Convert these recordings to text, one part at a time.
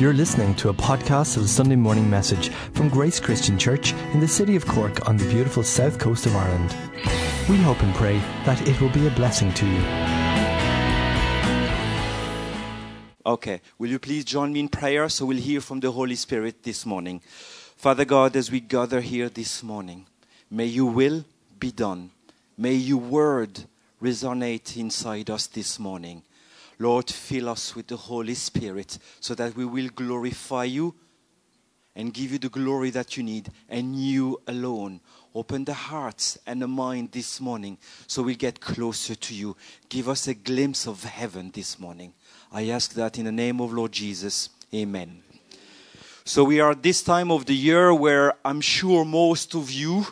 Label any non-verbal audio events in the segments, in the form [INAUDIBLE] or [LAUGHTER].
You're listening to a podcast of the Sunday morning message from Grace Christian Church in the city of Cork on the beautiful south coast of Ireland. We hope and pray that it will be a blessing to you. Okay, will you please join me in prayer so we'll hear from the Holy Spirit this morning? Father God, as we gather here this morning, may your will be done. May your word resonate inside us this morning. Lord, fill us with the Holy Spirit so that we will glorify you and give you the glory that you need and you alone. Open the hearts and the mind this morning so we get closer to you. Give us a glimpse of heaven this morning. I ask that in the name of Lord Jesus. Amen. So we are at this time of the year where I'm sure most of you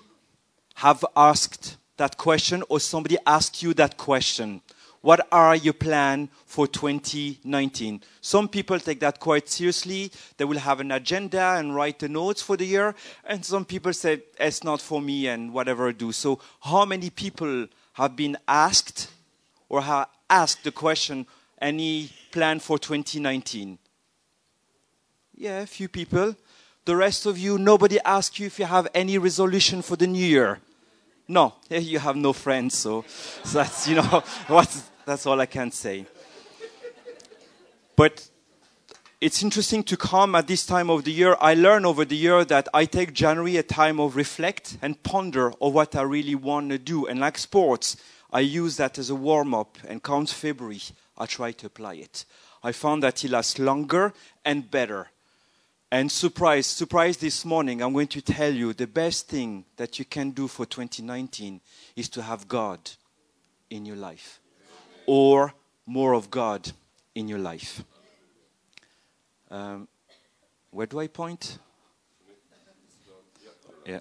have asked that question or somebody asked you that question. What are your plans for 2019? Some people take that quite seriously. They will have an agenda and write the notes for the year. And some people say, it's not for me and whatever I do. So, how many people have been asked or have asked the question, any plan for 2019? Yeah, a few people. The rest of you, nobody asked you if you have any resolution for the new year. No, [LAUGHS] you have no friends, so, [LAUGHS] that's you know [LAUGHS] what that's all I can say. But it's interesting to come at this time of the year. I learn over the year that I take January a time of reflect and ponder of what I really want to do. And like sports, I use that as a warm up. And comes February, I try to apply it. I found that it lasts longer and better. And surprise, surprise this morning, I'm going to tell you the best thing that you can do for 2019 is to have God in your life or more of God in your life. Um, where do I point? Yeah.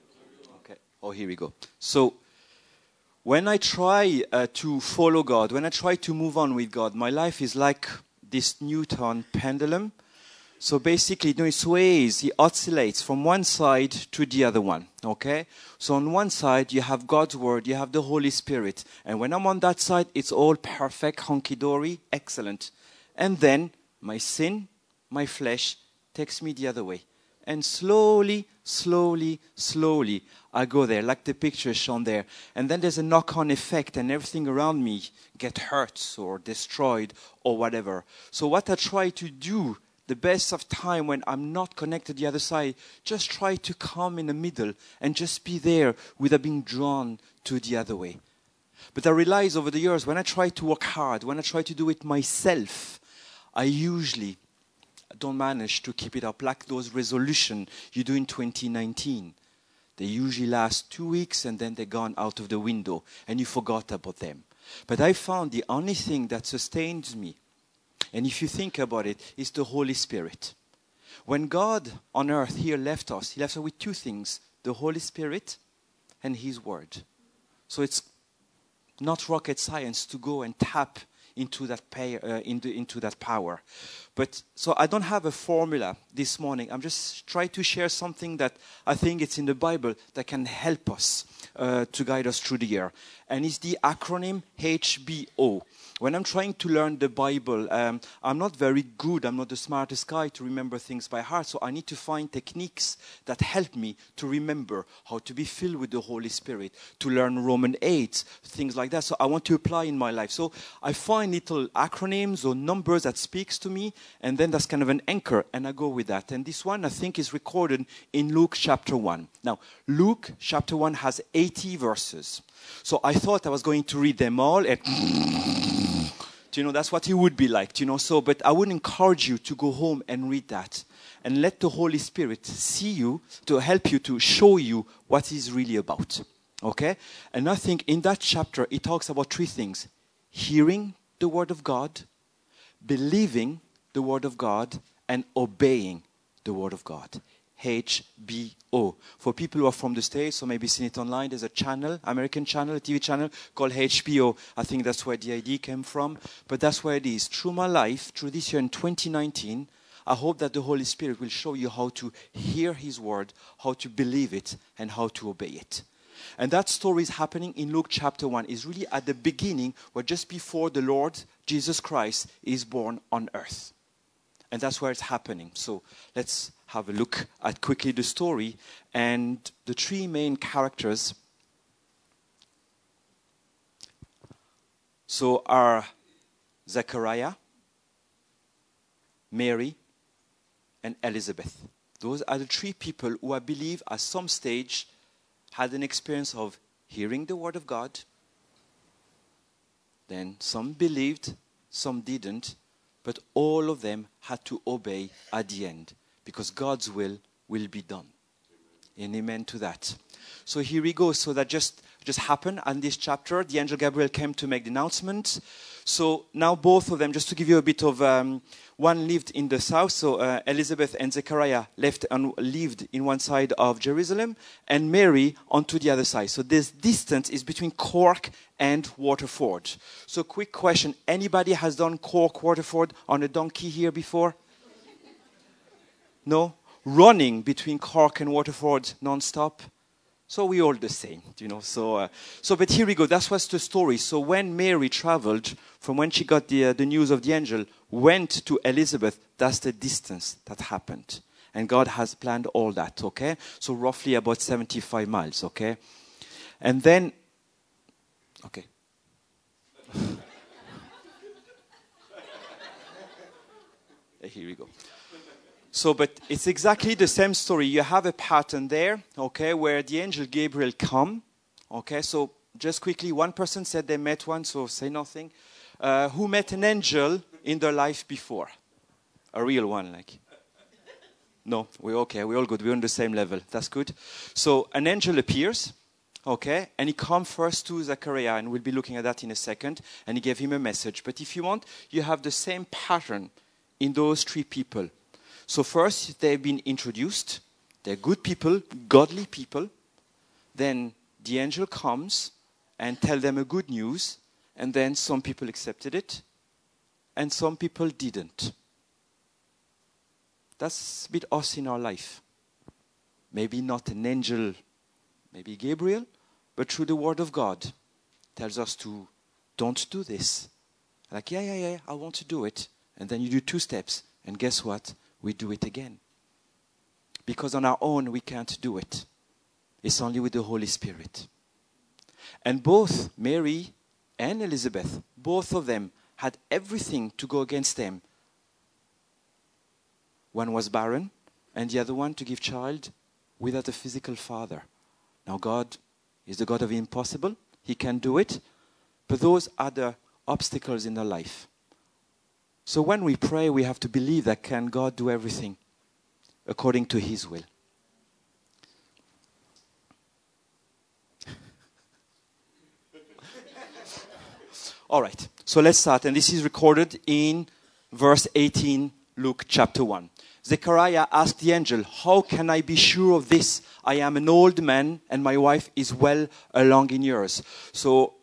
Okay. Oh, here we go. So, when I try uh, to follow God, when I try to move on with God, my life is like this Newton pendulum so basically, you know, it sways, it oscillates from one side to the other one. Okay? So on one side, you have God's Word, you have the Holy Spirit. And when I'm on that side, it's all perfect, honky dory, excellent. And then my sin, my flesh, takes me the other way. And slowly, slowly, slowly, I go there, like the picture shown there. And then there's a knock on effect, and everything around me get hurt or destroyed or whatever. So, what I try to do the best of time when I'm not connected the other side, just try to come in the middle and just be there without being drawn to the other way. But I realize over the years when I try to work hard, when I try to do it myself, I usually don't manage to keep it up like those resolutions you do in 2019. They usually last two weeks and then they're gone out of the window and you forgot about them. But I found the only thing that sustains me and if you think about it, it's the Holy Spirit. When God on earth here left us, He left us with two things the Holy Spirit and His Word. So it's not rocket science to go and tap into that, pay, uh, into, into that power. But so I don't have a formula this morning. I'm just trying to share something that I think it's in the Bible that can help us to guide us through the year. And it's the acronym HBO when I'm trying to learn the Bible, um, I'm not very good. I'm not the smartest guy to remember things by heart. So I need to find techniques that help me to remember how to be filled with the Holy Spirit, to learn Roman 8, things like that. So I want to apply in my life. So I find little acronyms or numbers that speaks to me, and then that's kind of an anchor, and I go with that. And this one I think is recorded in Luke chapter 1. Now, Luke chapter 1 has 80 verses. So I thought I was going to read them all and [SNIFFS] you know, that's what it would be like, you know. So, but I would encourage you to go home and read that and let the Holy Spirit see you to help you to show you what is really about. Okay? And I think in that chapter, it talks about three things hearing the Word of God, believing the Word of God, and obeying the Word of God. HBO. For people who are from the States or maybe seen it online, there's a channel, American channel, a TV channel called HBO. I think that's where the idea came from. But that's where it is. Through my life, through this year in 2019, I hope that the Holy Spirit will show you how to hear His word, how to believe it, and how to obey it. And that story is happening in Luke chapter 1. Is really at the beginning, where just before the Lord Jesus Christ is born on earth. And that's where it's happening. So let's have a look at quickly the story and the three main characters. So are Zechariah, Mary, and Elizabeth. Those are the three people who I believe at some stage had an experience of hearing the word of God. Then some believed, some didn't, but all of them had to obey at the end because God's will will be done. And amen to that. So here we go. So that just just happened in this chapter. The angel Gabriel came to make the announcement. So now both of them, just to give you a bit of, um, one lived in the south. So uh, Elizabeth and Zechariah left and lived in one side of Jerusalem, and Mary onto the other side. So this distance is between Cork and Waterford. So quick question: Anybody has done Cork Waterford on a donkey here before? No, running between Cork and Waterford non-stop. So we all the same, you know. So, uh, so but here we go. That's what's the story. So when Mary traveled from when she got the, uh, the news of the angel, went to Elizabeth, that's the distance that happened. And God has planned all that, okay? So roughly about 75 miles, okay? And then, okay. [LAUGHS] here we go. So, but it's exactly the same story. You have a pattern there, okay, where the angel Gabriel come, okay. So, just quickly, one person said they met one, so say nothing. Uh, who met an angel in their life before? A real one, like. No, we're okay. We're all good. We're on the same level. That's good. So, an angel appears, okay, and he comes first to Zechariah, and we'll be looking at that in a second, and he gave him a message. But if you want, you have the same pattern in those three people. So, first, they've been introduced. They're good people, godly people. Then the angel comes and tell them a good news, and then some people accepted it, and some people didn't. That's a bit us in our life. Maybe not an angel, maybe Gabriel, but through the word of God tells us to don't do this. Like, yeah, yeah, yeah, I want to do it. And then you do two steps, and guess what? We do it again. Because on our own, we can't do it. It's only with the Holy Spirit. And both Mary and Elizabeth, both of them, had everything to go against them. One was barren, and the other one to give child without a physical father. Now, God is the God of the impossible. He can do it. But those are the obstacles in their life. So when we pray, we have to believe that can God do everything according to his will. [LAUGHS] All right. So let's start and this is recorded in verse 18 Luke chapter 1. Zechariah asked the angel, How can I be sure of this? I am an old man and my wife is well along in years. So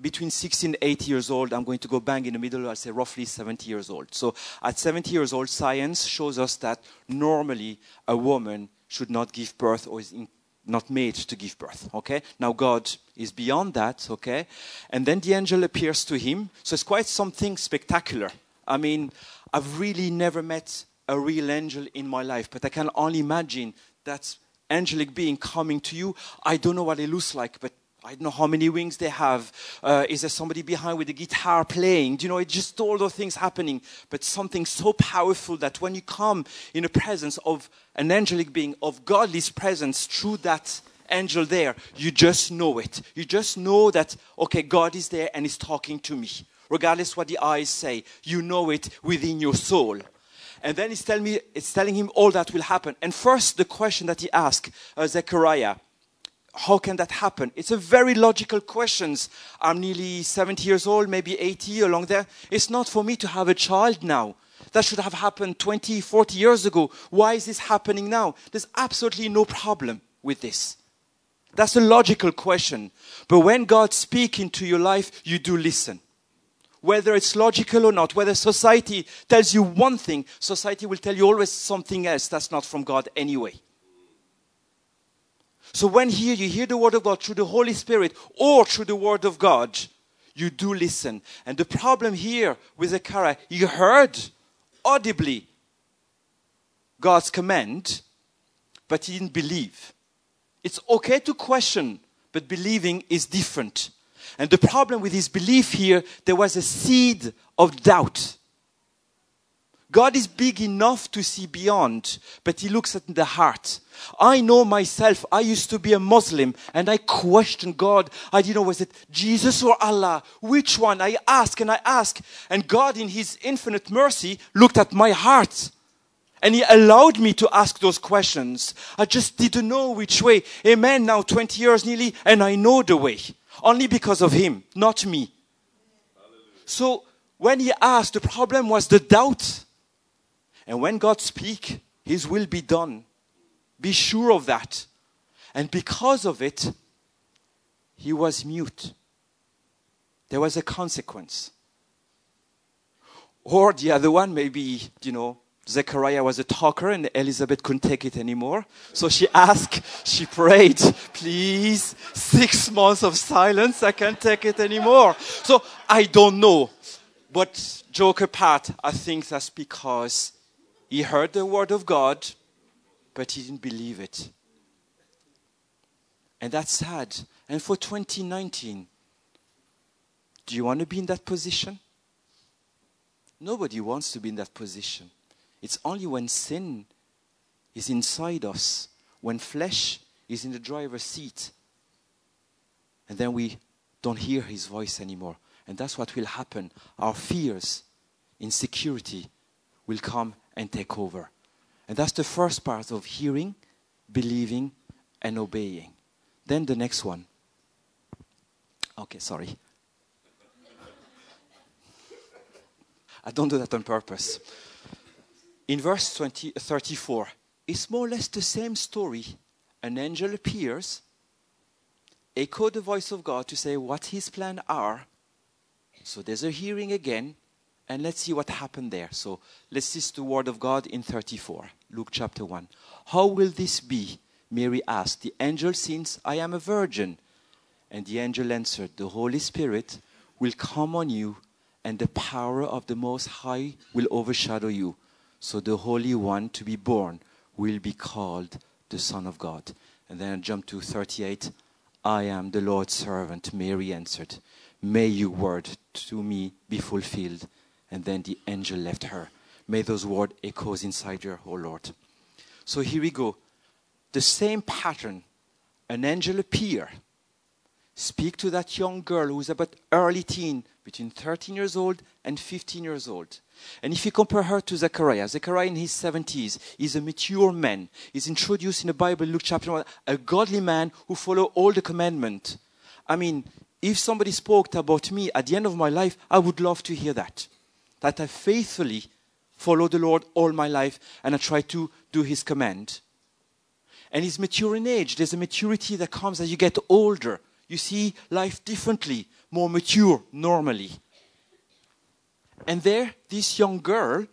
between 16 and 80 years old, I'm going to go bang in the middle, I'll say roughly 70 years old. So at 70 years old, science shows us that normally a woman should not give birth or is in, not made to give birth. Okay? Now God is beyond that, okay? And then the angel appears to him. So it's quite something spectacular. I mean, I've really never met a real angel in my life, but I can only imagine that angelic being coming to you. I don't know what it looks like, but I don't know how many wings they have. Uh, is there somebody behind with the guitar playing? Do you know, it's just all those things happening, but something so powerful that when you come in the presence of an angelic being, of godly's presence through that angel there, you just know it. You just know that, okay, God is there and is talking to me. Regardless what the eyes say, you know it within your soul. And then it's telling, me, it's telling him all that will happen. And first, the question that he asked uh, Zechariah how can that happen? It's a very logical question. I'm nearly 70 years old, maybe 80 along there. It's not for me to have a child now. That should have happened 20, 40 years ago. Why is this happening now? There's absolutely no problem with this. That's a logical question. But when God speaks into your life, you do listen. Whether it's logical or not, whether society tells you one thing, society will tell you always something else that's not from God anyway. So when here you hear the word of God through the Holy Spirit or through the word of God, you do listen. And the problem here with Zechariah, he heard audibly God's command, but he didn't believe. It's okay to question, but believing is different. And the problem with his belief here, there was a seed of doubt. God is big enough to see beyond, but He looks at the heart. I know myself, I used to be a Muslim and I questioned God. I didn't know, was it Jesus or Allah? Which one? I ask and I ask. And God, in His infinite mercy, looked at my heart. And He allowed me to ask those questions. I just didn't know which way. Amen. Now 20 years nearly, and I know the way. Only because of Him, not me. So when He asked, the problem was the doubt. And when God speaks, His will be done. Be sure of that. And because of it, he was mute. There was a consequence. Or the other one, maybe, you know, Zechariah was a talker and Elizabeth couldn't take it anymore. So she asked, she prayed, please, six months of silence, I can't take it anymore. So I don't know. But joke apart, I think that's because he heard the word of God, but he didn't believe it. And that's sad. And for 2019, do you want to be in that position? Nobody wants to be in that position. It's only when sin is inside us, when flesh is in the driver's seat, and then we don't hear his voice anymore. And that's what will happen. Our fears, insecurity will come and take over. And that's the first part of hearing, believing, and obeying. Then the next one. Okay, sorry. I don't do that on purpose. In verse 20, 34, it's more or less the same story. An angel appears, echo the voice of God to say what his plans are. So there's a hearing again, and let's see what happened there. So let's see the word of God in 34, Luke chapter 1. How will this be? Mary asked the angel, since I am a virgin. And the angel answered, The Holy Spirit will come on you, and the power of the Most High will overshadow you. So the Holy One to be born will be called the Son of God. And then I jump to 38. I am the Lord's servant. Mary answered, May your word to me be fulfilled and then the angel left her. May those words echoes inside your, oh Lord. So here we go. The same pattern. An angel appear, speak to that young girl who's about early teen, between 13 years old and 15 years old. And if you compare her to Zechariah, Zechariah in his 70s is a mature man. He's introduced in the Bible, Luke chapter 1, a godly man who follow all the commandment. I mean, if somebody spoke about me at the end of my life, I would love to hear that that I faithfully follow the Lord all my life and I try to do His command. And he's mature in age. There's a maturity that comes as you get older. You see life differently, more mature normally. And there, this young girl,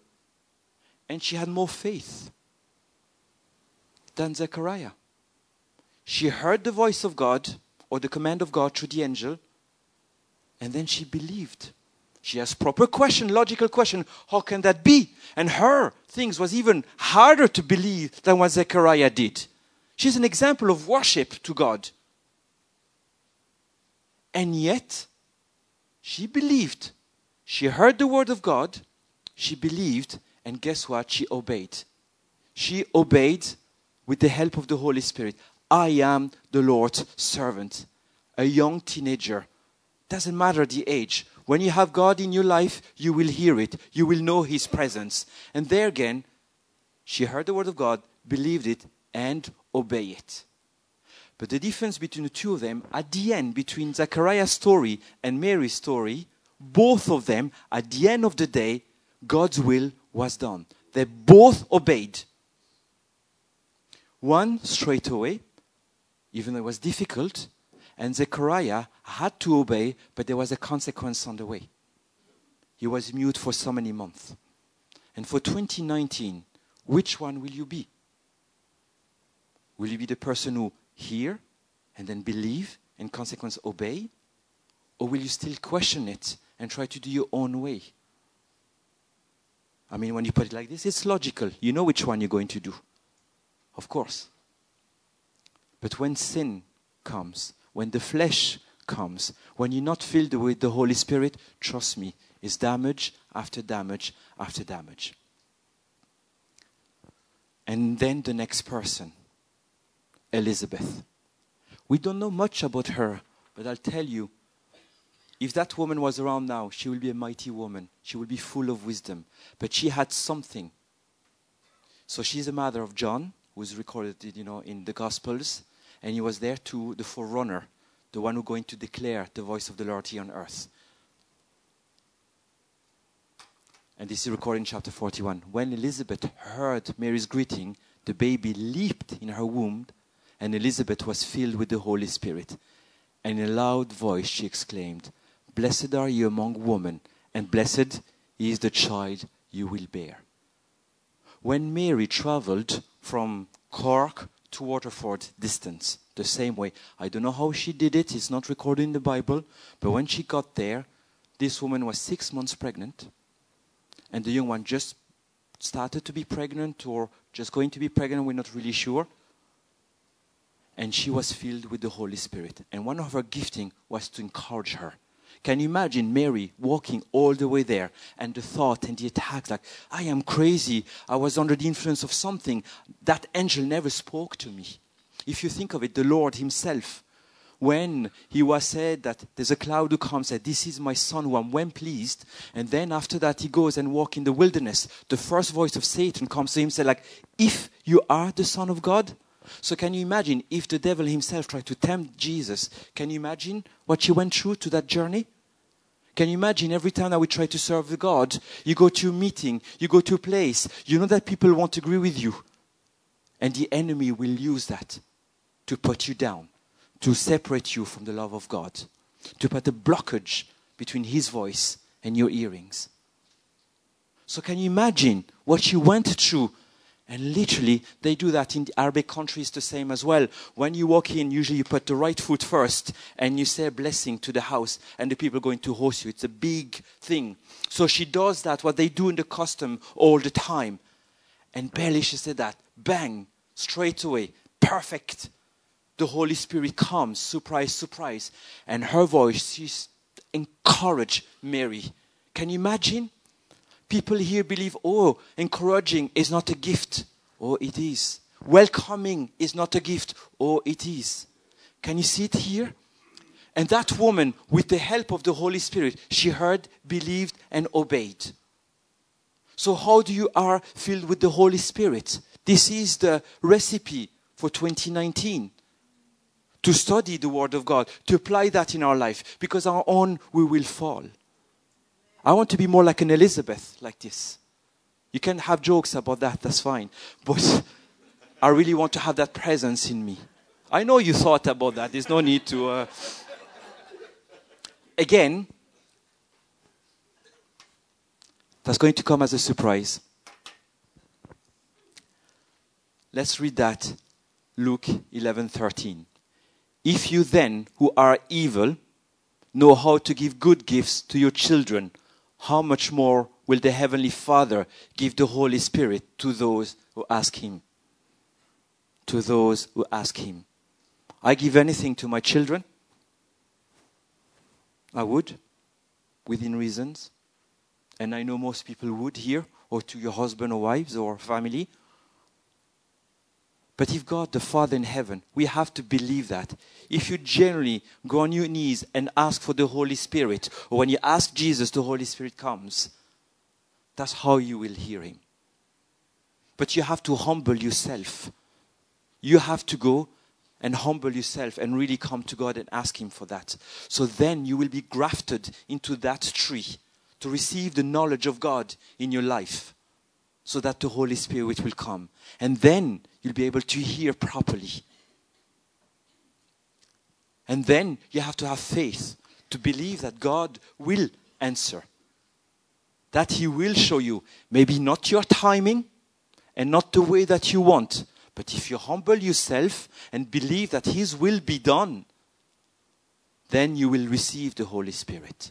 and she had more faith than Zechariah. She heard the voice of God or the command of God through the angel, and then she believed. She has proper question, logical question. How can that be? And her things was even harder to believe than what Zechariah did. She's an example of worship to God. And yet, she believed. She heard the word of God. She believed. And guess what? She obeyed. She obeyed with the help of the Holy Spirit. I am the Lord's servant. A young teenager. Doesn't matter the age when you have God in your life, you will hear it. You will know His presence. And there again, she heard the word of God, believed it, and obey it. But the difference between the two of them, at the end, between Zechariah's story and Mary's story, both of them, at the end of the day, God's will was done. They both obeyed. One straight away, even though it was difficult, and Zechariah had to obey, but there was a consequence on the way. He was mute for so many months. And for 2019, which one will you be? Will you be the person who hear and then believe and consequence obey? Or will you still question it and try to do your own way? I mean, when you put it like this, it's logical. You know which one you're going to do. Of course. But when sin comes, when the flesh comes, when you're not filled with the Holy Spirit, trust me, it's damage after damage after damage. And then the next person, Elizabeth. We don't know much about her, but I'll tell you if that woman was around now, she will be a mighty woman. She will be full of wisdom. But she had something. So she's the mother of John, who is recorded, you know, in the Gospels, and he was there too, the forerunner, the one who's going to declare the voice of the Lord here on earth. And this is recorded in chapter 41. When Elizabeth heard Mary's greeting, the baby leaped in her womb, and Elizabeth was filled with the Holy Spirit. And in a loud voice she exclaimed, Blessed are you among women, and blessed is the child you will bear. When Mary traveled from Cork to Waterford distance, the same way, I don't know how she did it, it's not recorded in the Bible, but when she got there, this woman was six months pregnant, and the young one just started to be pregnant or just going to be pregnant, we're not really sure. And she was filled with the Holy Spirit. And one of her gifting was to encourage her can you imagine Mary walking all the way there and the thought and the attacks like, I am crazy. I was under the influence of something. That angel never spoke to me. If you think of it, the Lord Himself, when He was said that there's a cloud who comes, said, This is my son who I'm well pleased. And then after that, He goes and walk in the wilderness. The first voice of Satan comes to Him, said, like, If you are the Son of God, so, can you imagine if the devil himself tried to tempt Jesus? Can you imagine what he went through to that journey? Can you imagine every time that we try to serve God, you go to a meeting, you go to a place, you know that people won't agree with you. And the enemy will use that to put you down, to separate you from the love of God, to put a blockage between his voice and your earrings. So, can you imagine what she went through and literally, they do that in the Arabic countries the same as well. When you walk in, usually you put the right foot first and you say a blessing to the house, and the people are going to host you. It's a big thing. So she does that, what they do in the custom all the time. And barely she said that. Bang, straight away, perfect. The Holy Spirit comes, surprise, surprise. And her voice, she's encourage Mary. Can you imagine? People here believe, oh, encouraging is not a gift. Oh, it is. Welcoming is not a gift. Oh, it is. Can you see it here? And that woman, with the help of the Holy Spirit, she heard, believed, and obeyed. So, how do you are filled with the Holy Spirit? This is the recipe for 2019 to study the Word of God, to apply that in our life, because our own we will fall. I want to be more like an Elizabeth, like this. You can have jokes about that, that's fine. But I really want to have that presence in me. I know you thought about that. There's no need to. Uh... Again, that's going to come as a surprise. Let's read that. Luke 11:13. If you then, who are evil, know how to give good gifts to your children, how much more will the Heavenly Father give the Holy Spirit to those who ask Him? To those who ask Him. I give anything to my children. I would, within reasons. And I know most people would here, or to your husband or wives or family. But if God, the Father in heaven, we have to believe that. If you generally go on your knees and ask for the Holy Spirit, or when you ask Jesus, the Holy Spirit comes, that's how you will hear Him. But you have to humble yourself. You have to go and humble yourself and really come to God and ask Him for that. So then you will be grafted into that tree to receive the knowledge of God in your life so that the Holy Spirit will come. And then you'll be able to hear properly. And then you have to have faith to believe that God will answer. That He will show you, maybe not your timing and not the way that you want, but if you humble yourself and believe that His will be done, then you will receive the Holy Spirit.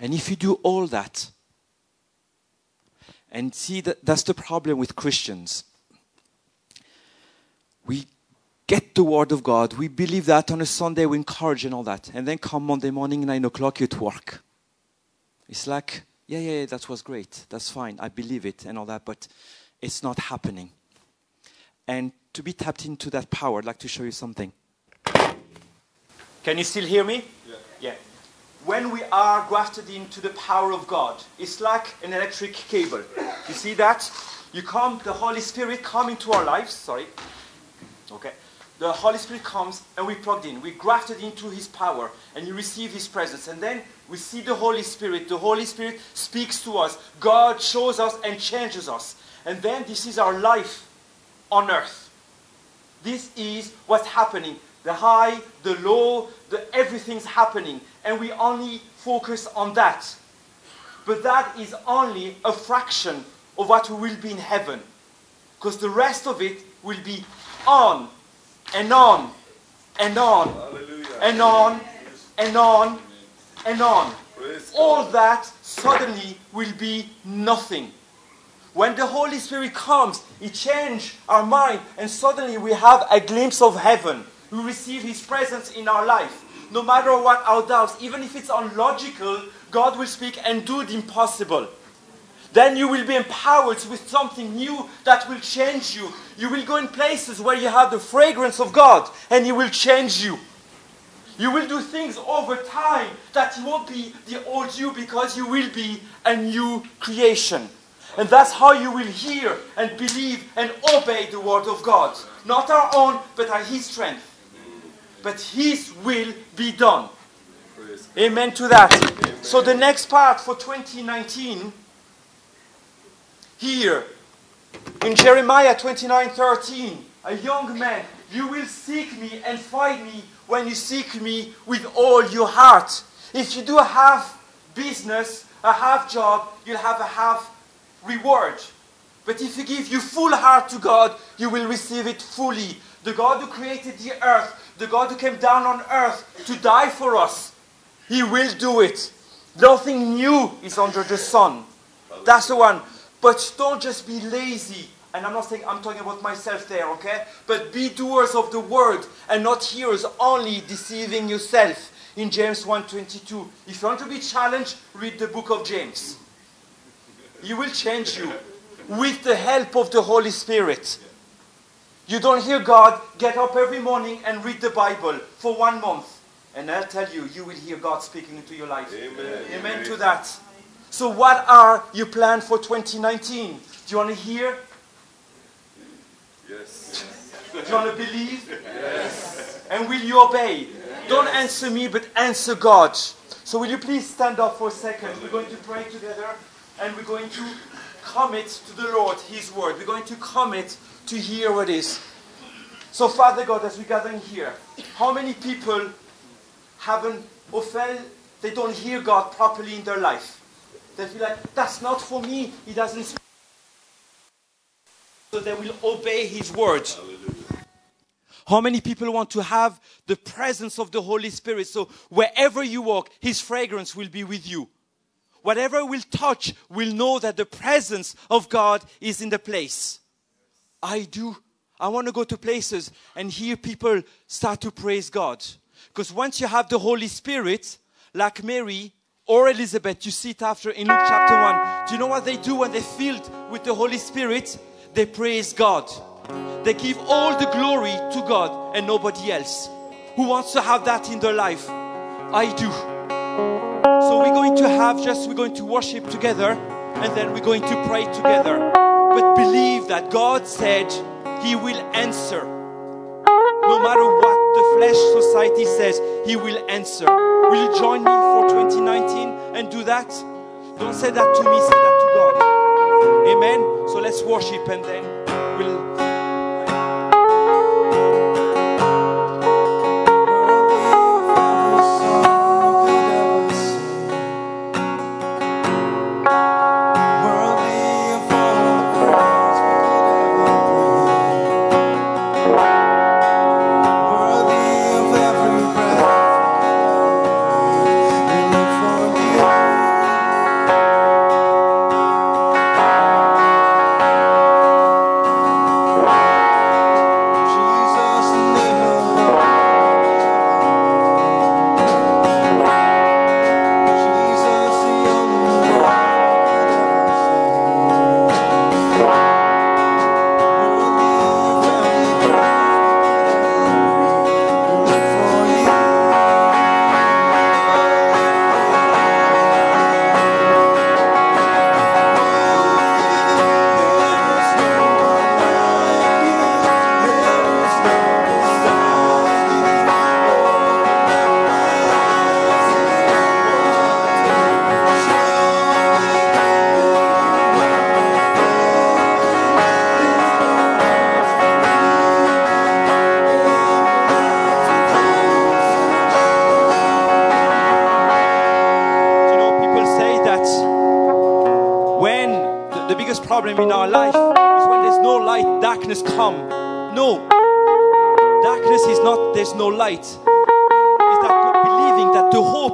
And if you do all that, And see, that, that's the problem with Christians. We get the word of God, we believe that on a Sunday, we encourage and all that. And then come Monday morning, 9 o'clock, you're at work. It's like, yeah, yeah, yeah, that was great. That's fine. I believe it and all that, but it's not happening. And to be tapped into that power, I'd like to show you something. Can you still hear me? Yeah. Yeah. When we are grafted into the power of God, it's like an electric cable. You see that? You come, the Holy Spirit come into our lives. Sorry. Okay. The Holy Spirit comes and we plugged in. We grafted into His power and you receive His presence. And then we see the Holy Spirit. The Holy Spirit speaks to us. God shows us and changes us. And then this is our life on earth. This is what's happening. The high, the low, the everything's happening. And we only focus on that. But that is only a fraction of what we will be in heaven. Because the rest of it will be on and on and on Hallelujah. and on and on and on. Praise All God. that suddenly will be nothing. When the Holy Spirit comes, He changes our mind, and suddenly we have a glimpse of heaven. We receive His presence in our life. No matter what our doubts, even if it's unlogical, God will speak and do the impossible. Then you will be empowered with something new that will change you. You will go in places where you have the fragrance of God, and He will change you. You will do things over time that you won't be the old you because you will be a new creation. And that's how you will hear and believe and obey the word of God. Not our own, but our His strength. But His will be done. Amen to that. So the next part for 2019, here in Jeremiah 29:13, a young man, you will seek me and find me when you seek me with all your heart. If you do a half business, a half job, you'll have a half reward. But if you give your full heart to God, you will receive it fully. The God who created the earth, the God who came down on earth to die for us, He will do it. Nothing new is under the sun. That's the one. But don't just be lazy. And I'm not saying I'm talking about myself there, okay? But be doers of the word and not hearers, only deceiving yourself. In James 1:22. If you want to be challenged, read the book of James. He will change you with the help of the Holy Spirit. You don't hear God, get up every morning and read the Bible for one month. And I'll tell you, you will hear God speaking into your life. Amen. Amen to that. So, what are your plans for 2019? Do you want to hear? Yes. Do you want to believe? Yes. And will you obey? Don't answer me, but answer God. So, will you please stand up for a second? We're going to pray together and we're going to commit to the Lord His word. We're going to commit to hear what is. So, Father God, as we gather in here, how many people haven't felt they don't hear God properly in their life? They feel like, that's not for me. He doesn't speak. So they will obey His word. How many people want to have the presence of the Holy Spirit? So wherever you walk, His fragrance will be with you. Whatever will touch will know that the presence of God is in the place. I do. I want to go to places and hear people start to praise God. Because once you have the Holy Spirit, like Mary or Elizabeth, you see it after in Luke chapter 1. Do you know what they do when they're filled with the Holy Spirit? They praise God. They give all the glory to God and nobody else. Who wants to have that in their life? I do. So we're going to have just, we're going to worship together and then we're going to pray together. Believe that God said He will answer. No matter what the flesh society says, He will answer. Will you join me for 2019 and do that? Don't say that to me, say that to God. Amen. So let's worship and then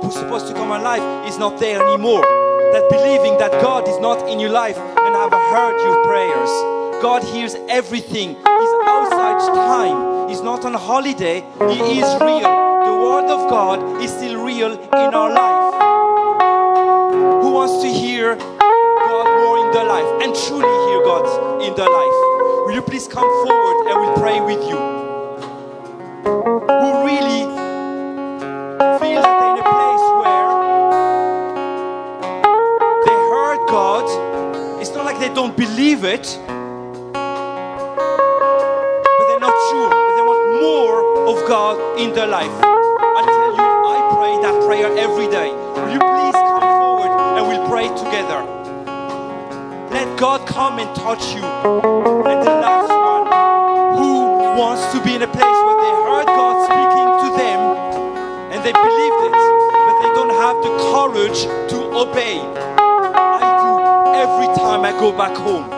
who's supposed to come alive is not there anymore. That believing that God is not in your life and have heard your prayers. God hears everything. He's outside time. He's not on holiday. He is real. The Word of God is still real in our life. Who wants to hear God more in their life and truly hear God in their life? Will you please come forward and we'll pray with you? believe it, but they're not sure. They want more of God in their life. I tell you, I pray that prayer every day. Will you please come forward and we'll pray together? Let God come and touch you. And the last one, who wants to be in a place where they heard God speaking to them and they believed it, but they don't have the courage to obey. I do every time I go back home.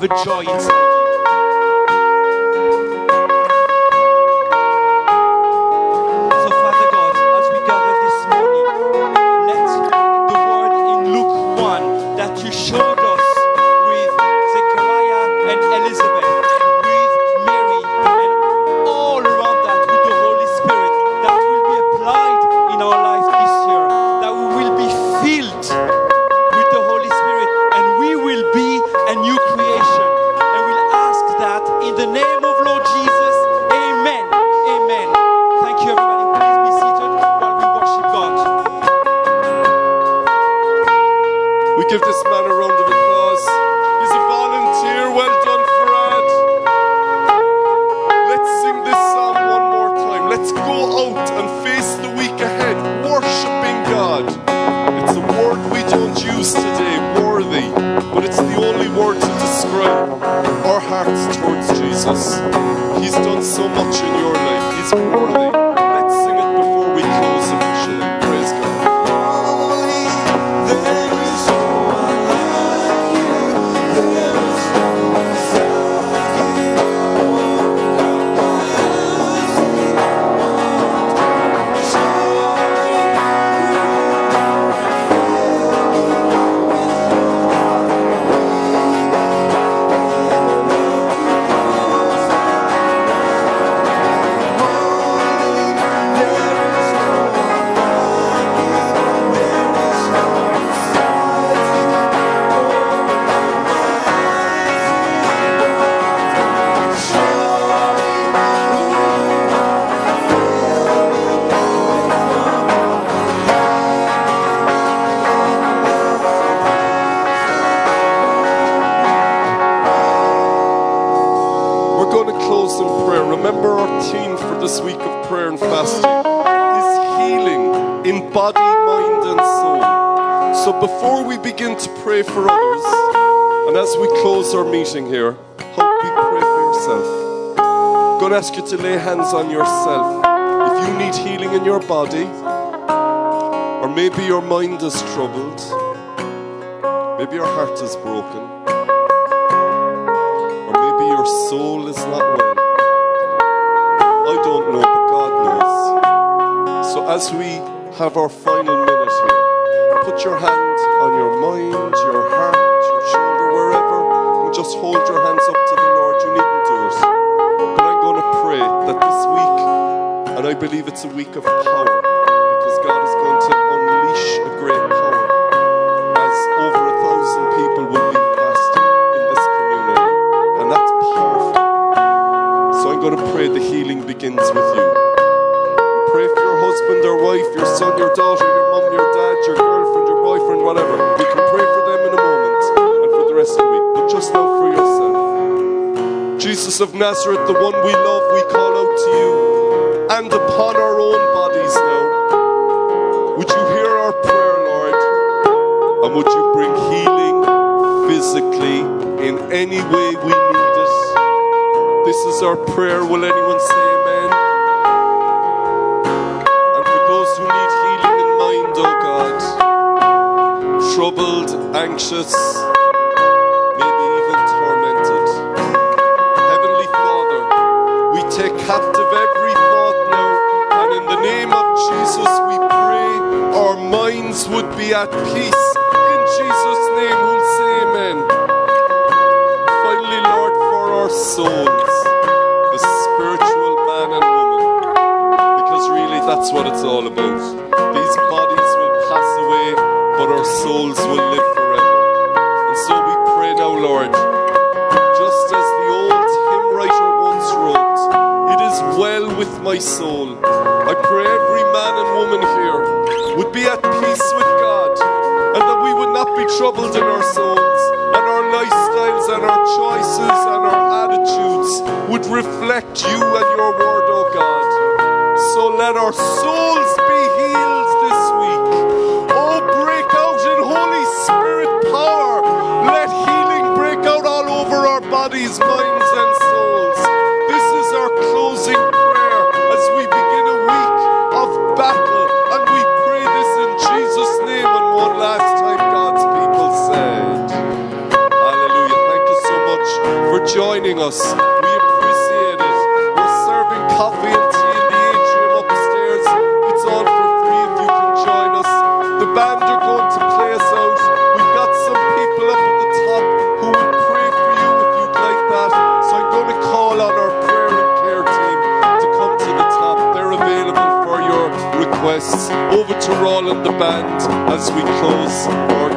have a joy in so much. And as we close our meeting here, hope we pray for yourself. I'm going to ask you to lay hands on yourself. If you need healing in your body, or maybe your mind is troubled, maybe your heart is broken, or maybe your soul is not well. I don't know, but God knows. So as we have our final minute here, put your hand on your mind, your heart, just hold your hands up to the Lord. You needn't do it. But I'm going to pray that this week, and I believe it's a week of power, because God is going to unleash a great power as over a thousand people will be fasting in this community. And that's powerful. So I'm going to pray the healing begins with you. Pray for your husband or wife, your son, your daughter, your mom, your dad, your girlfriend, your boyfriend, whatever. Jesus of Nazareth, the one we love, we call out to you and upon our own bodies now. Would you hear our prayer, Lord? And would you bring healing physically in any way we need it? This is our prayer. Will anyone say amen? And for those who need healing in mind, oh God, troubled, anxious, peace. Troubled in our souls and our lifestyles and our choices and our attitudes would reflect you and your word, oh God. So let our souls be healed this week. Oh, break out in Holy Spirit power. Let healing break out all over our bodies, minds, We appreciate it. We're serving coffee and tea in the atrium upstairs. It's all for free if you can join us. The band are going to play us out. We've got some people up at the top who will pray for you if you'd like that. So I'm going to call on our prayer and care team to come to the top. They're available for your requests. Over to Roland the band as we close.